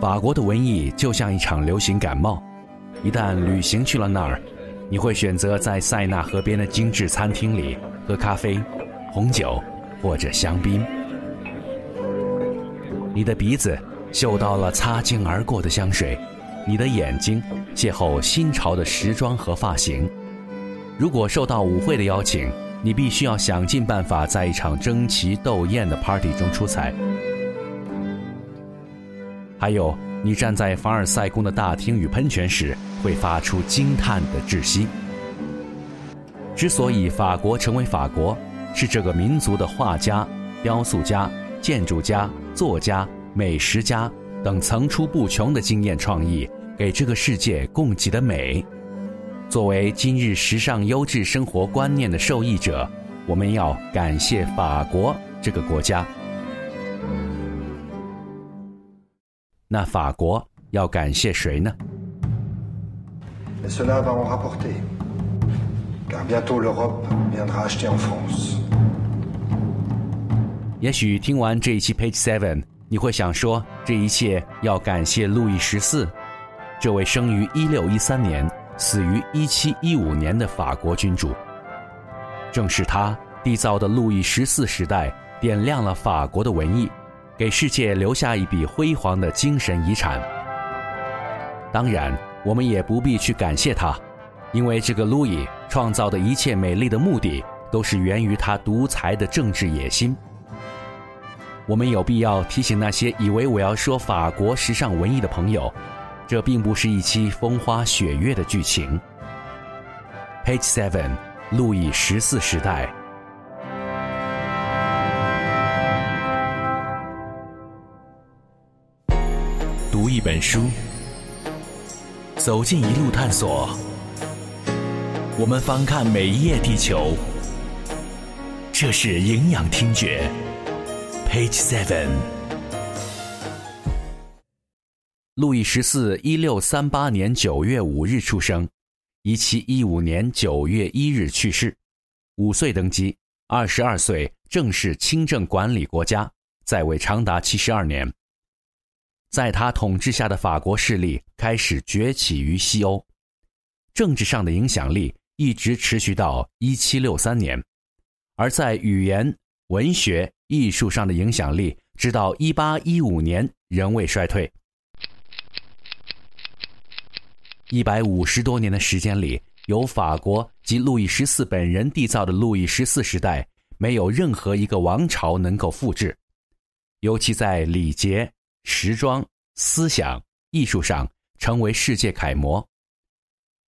法国的瘟疫就像一场流行感冒，一旦旅行去了那儿，你会选择在塞纳河边的精致餐厅里喝咖啡、红酒或者香槟。你的鼻子嗅到了擦肩而过的香水，你的眼睛邂逅新潮的时装和发型。如果受到舞会的邀请，你必须要想尽办法在一场争奇斗艳的 party 中出彩。还有，你站在凡尔赛宫的大厅与喷泉时，会发出惊叹的窒息。之所以法国成为法国，是这个民族的画家、雕塑家、建筑家、作家、美食家等层出不穷的惊艳创意，给这个世界供给的美。作为今日时尚优质生活观念的受益者，我们要感谢法国这个国家。那法国要感谢谁呢？也许听完这一期 Page Seven，你会想说，这一切要感谢路易十四，这位生于一六一三年、死于一七一五年的法国君主。正是他缔造的路易十四时代，点亮了法国的文艺。给世界留下一笔辉煌的精神遗产。当然，我们也不必去感谢他，因为这个路易创造的一切美丽的目的，都是源于他独裁的政治野心。我们有必要提醒那些以为我要说法国时尚文艺的朋友，这并不是一期风花雪月的剧情。Page Seven，路易十四时代。一本书，走进一路探索。我们翻看每一页地球，这是营养听觉。Page Seven。路易十四一六三八年九月五日出生，一七一五年九月一日去世。五岁登基，二十二岁正式亲政管理国家，在位长达七十二年。在他统治下的法国势力开始崛起于西欧，政治上的影响力一直持续到一七六三年，而在语言、文学、艺术上的影响力，直到一八一五年仍未衰退。一百五十多年的时间里，由法国及路易十四本人缔造的路易十四时代，没有任何一个王朝能够复制，尤其在礼节。时装、思想、艺术上成为世界楷模，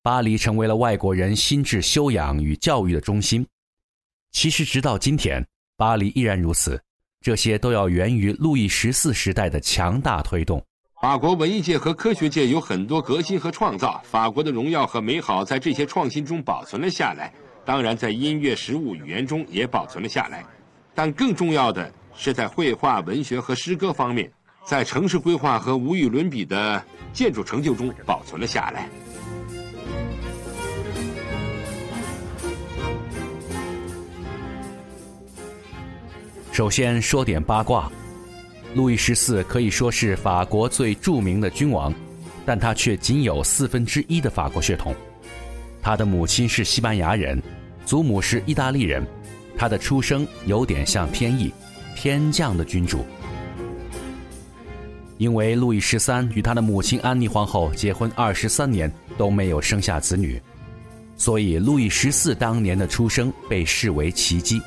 巴黎成为了外国人心智修养与教育的中心。其实，直到今天，巴黎依然如此。这些都要源于路易十四时代的强大推动。法国文艺界和科学界有很多革新和创造，法国的荣耀和美好在这些创新中保存了下来。当然，在音乐、食物、语言中也保存了下来。但更重要的是，在绘画、文学和诗歌方面。在城市规划和无与伦比的建筑成就中保存了下来。首先说点八卦，路易十四可以说是法国最著名的君王，但他却仅有四分之一的法国血统。他的母亲是西班牙人，祖母是意大利人，他的出生有点像天意，天降的君主。因为路易十三与他的母亲安妮皇后结婚二十三年都没有生下子女，所以路易十四当年的出生被视为奇迹。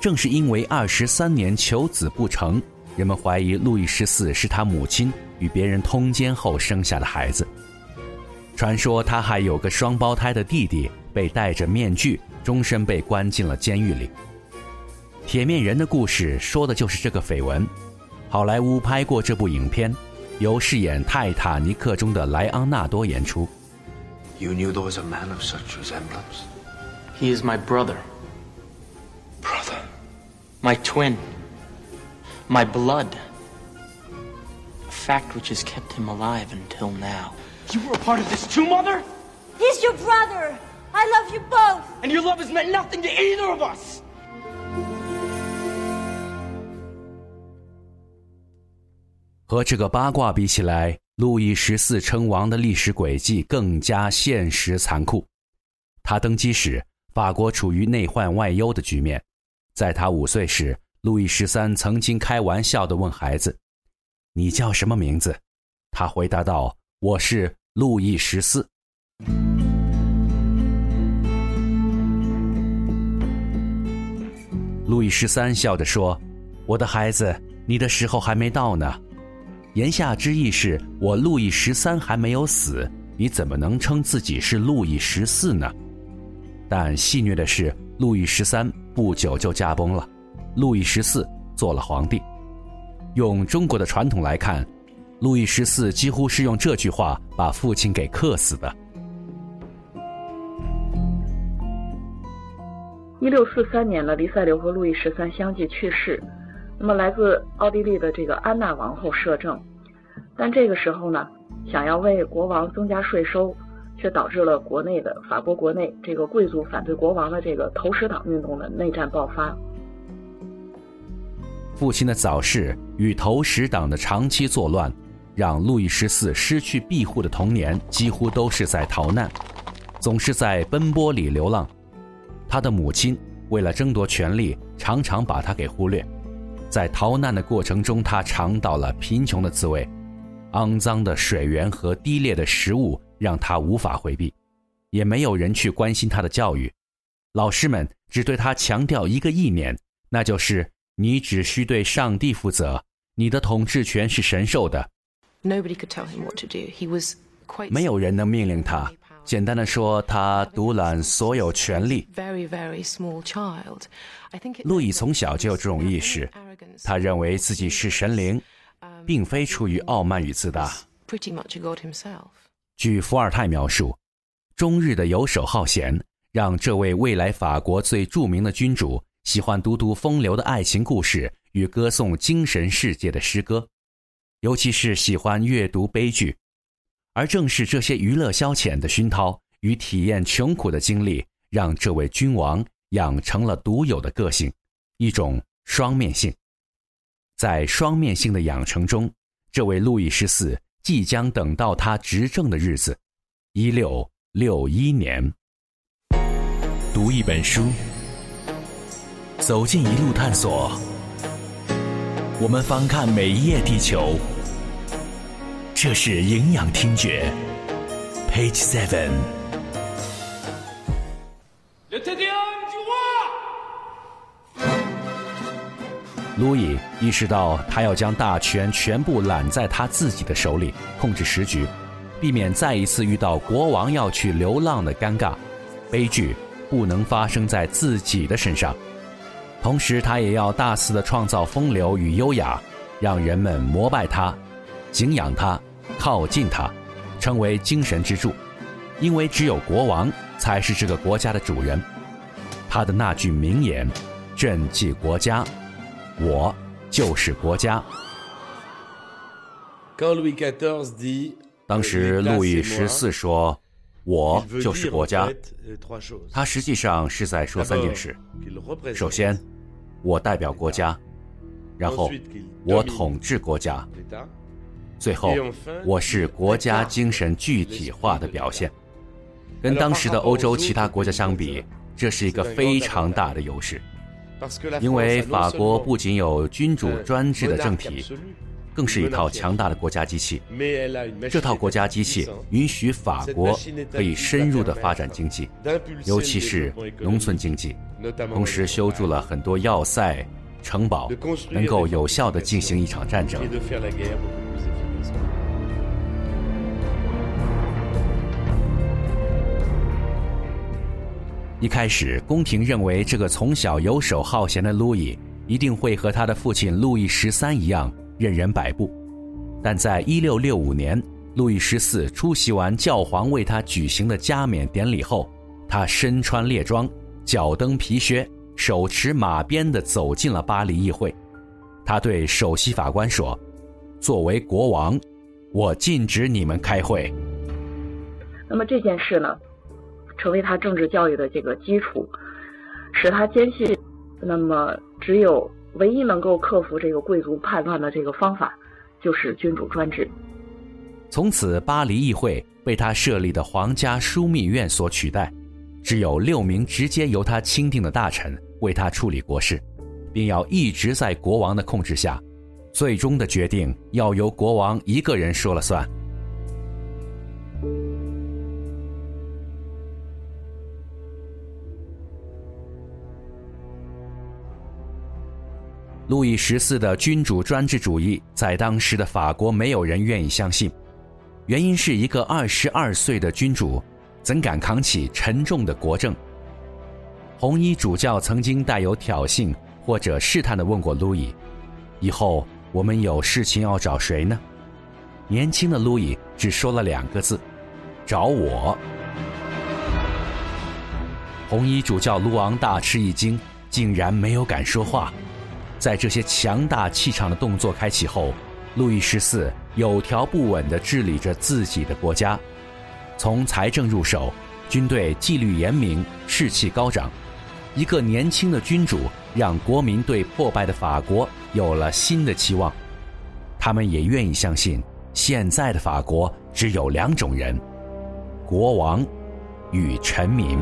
正是因为二十三年求子不成，人们怀疑路易十四是他母亲与别人通奸后生下的孩子。传说他还有个双胞胎的弟弟，被戴着面具，终身被关进了监狱里。铁面人的故事说的就是这个绯闻。好莱坞拍过这部影片，由饰演泰坦尼克中的莱昂纳多演出。You knew there was a man of such resemblance. He is my brother. Brother. My twin. My blood. A fact which has kept him alive until now. You were a part of this too, Mother? He's your brother. I love you both. And your love has meant nothing to either of us. 和这个八卦比起来，路易十四称王的历史轨迹更加现实残酷。他登基时，法国处于内患外忧的局面。在他五岁时，路易十三曾经开玩笑地问孩子：“你叫什么名字？”他回答道：“我是路易十四。”路易十三笑着说：“我的孩子，你的时候还没到呢。”言下之意是我路易十三还没有死，你怎么能称自己是路易十四呢？但戏谑的是，路易十三不久就驾崩了，路易十四做了皇帝。用中国的传统来看，路易十四几乎是用这句话把父亲给克死的。一六四三年呢，黎塞留和路易十三相继去世。那么，来自奥地利的这个安娜王后摄政，但这个时候呢，想要为国王增加税收，却导致了国内的法国国内这个贵族反对国王的这个投石党运动的内战爆发。父亲的早逝与投石党的长期作乱，让路易十四失去庇护的童年几乎都是在逃难，总是在奔波里流浪。他的母亲为了争夺权力，常常把他给忽略。在逃难的过程中，他尝到了贫穷的滋味，肮脏的水源和低劣的食物让他无法回避，也没有人去关心他的教育。老师们只对他强调一个意念，那就是你只需对上帝负责，你的统治权是神授的。没有人能命令他。简单的说，他独揽所有权力。路易从小就有这种意识，他认为自己是神灵，并非出于傲慢与自大。据伏尔泰描述，终日的游手好闲，让这位未来法国最著名的君主喜欢读读风流的爱情故事与歌颂精神世界的诗歌，尤其是喜欢阅读悲剧。而正是这些娱乐消遣的熏陶与体验穷苦的经历，让这位君王养成了独有的个性，一种双面性。在双面性的养成中，这位路易十四即将等到他执政的日子——一六六一年。读一本书，走进一路探索，我们翻看每一页地球。这是营养听觉，Page Seven。路易意识到，他要将大权全部揽在他自己的手里，控制时局，避免再一次遇到国王要去流浪的尴尬，悲剧不能发生在自己的身上。同时，他也要大肆的创造风流与优雅，让人们膜拜他，敬仰他。靠近他，成为精神支柱，因为只有国王才是这个国家的主人。他的那句名言：“朕即国家，我就是国家。”当时路易十四说：“我就是国家。”他实际上是在说三件事：首先，我代表国家；然后，我统治国家。最后，我是国家精神具体化的表现。跟当时的欧洲其他国家相比，这是一个非常大的优势。因为法国不仅有君主专制的政体，更是一套强大的国家机器。这套国家机器允许法国可以深入的发展经济，尤其是农村经济，同时修筑了很多要塞、城堡，能够有效的进行一场战争。一开始，宫廷认为这个从小游手好闲的路易一定会和他的父亲路易十三一样任人摆布。但在1665年，路易十四出席完教皇为他举行的加冕典礼后，他身穿列装，脚蹬皮靴，手持马鞭的走进了巴黎议会。他对首席法官说：“作为国王，我禁止你们开会。”那么这件事呢？成为他政治教育的这个基础，使他坚信，那么只有唯一能够克服这个贵族叛乱的这个方法，就是君主专制。从此，巴黎议会被他设立的皇家枢密院所取代，只有六名直接由他钦定的大臣为他处理国事，并要一直在国王的控制下，最终的决定要由国王一个人说了算。路易十四的君主专制主义在当时的法国没有人愿意相信，原因是一个二十二岁的君主，怎敢扛起沉重的国政？红衣主教曾经带有挑衅或者试探地问过路易：“以后我们有事情要找谁呢？”年轻的路易只说了两个字：“找我。”红衣主教卢昂大吃一惊，竟然没有敢说话。在这些强大气场的动作开启后，路易十四有条不紊地治理着自己的国家，从财政入手，军队纪律严明，士气高涨。一个年轻的君主让国民对破败的法国有了新的期望，他们也愿意相信，现在的法国只有两种人：国王与臣民。